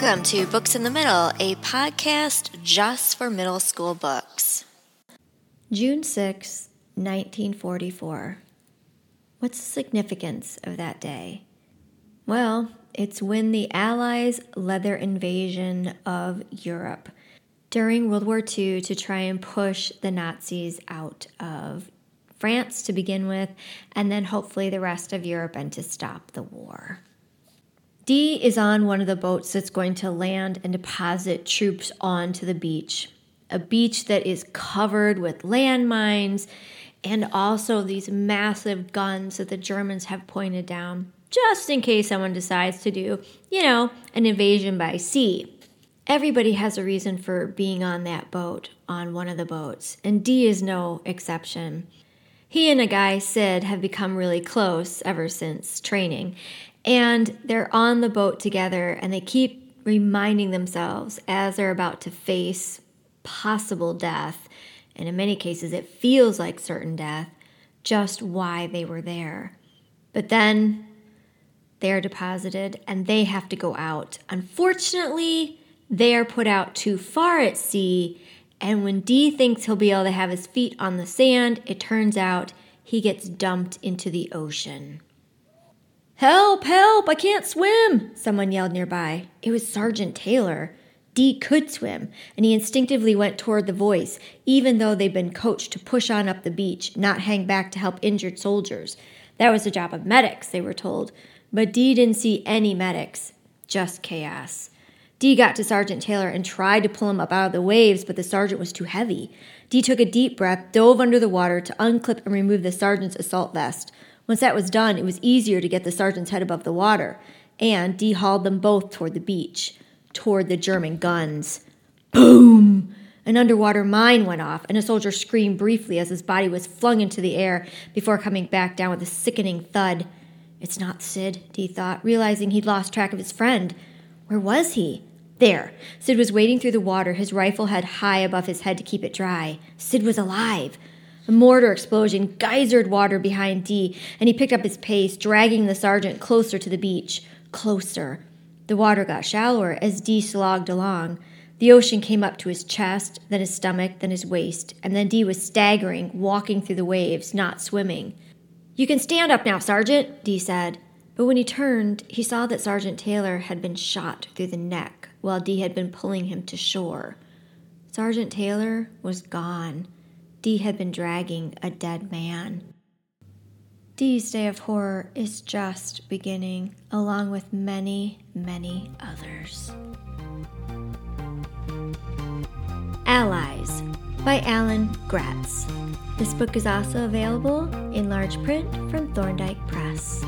Welcome to Books in the Middle, a podcast just for middle school books. June 6, 1944. What's the significance of that day? Well, it's when the Allies led their invasion of Europe during World War II to try and push the Nazis out of France to begin with, and then hopefully the rest of Europe and to stop the war. Dee is on one of the boats that's going to land and deposit troops onto the beach. A beach that is covered with landmines and also these massive guns that the Germans have pointed down, just in case someone decides to do, you know, an invasion by sea. Everybody has a reason for being on that boat, on one of the boats, and Dee is no exception. He and a guy, Sid, have become really close ever since training, and they're on the boat together and they keep reminding themselves as they're about to face possible death, and in many cases it feels like certain death, just why they were there. But then they're deposited and they have to go out. Unfortunately, they are put out too far at sea, and when Dee thinks he'll be able to have his feet on the sand, it turns out he gets dumped into the ocean. Help, help, I can't swim, someone yelled nearby. It was Sergeant Taylor. Dee could swim, and he instinctively went toward the voice, even though they'd been coached to push on up the beach, not hang back to help injured soldiers. That was the job of medics, they were told. But Dee didn't see any medics, just chaos. Dee got to Sergeant Taylor and tried to pull him up out of the waves, but the sergeant was too heavy. Dee took a deep breath, dove under the water to unclip and remove the sergeant's assault vest. Once that was done, it was easier to get the sergeant's head above the water, and Dee hauled them both toward the beach, toward the German guns. Boom! An underwater mine went off, and a soldier screamed briefly as his body was flung into the air before coming back down with a sickening thud. It's not Sid, Dee thought, realizing he'd lost track of his friend. Where was he? There. Sid was wading through the water, his rifle head high above his head to keep it dry. Sid was alive. A mortar explosion geysered water behind Dee, and he picked up his pace, dragging the sergeant closer to the beach. Closer. The water got shallower as Dee slogged along. The ocean came up to his chest, then his stomach, then his waist, and then Dee was staggering, walking through the waves, not swimming. You can stand up now, Sergeant, Dee said. But when he turned, he saw that Sergeant Taylor had been shot through the neck while Dee had been pulling him to shore. Sergeant Taylor was gone. Dee had been dragging a dead man. Dee's Day of Horror is just beginning, along with many, many others. Allies by Alan Gratz. This book is also available in large print from Thorndike Press.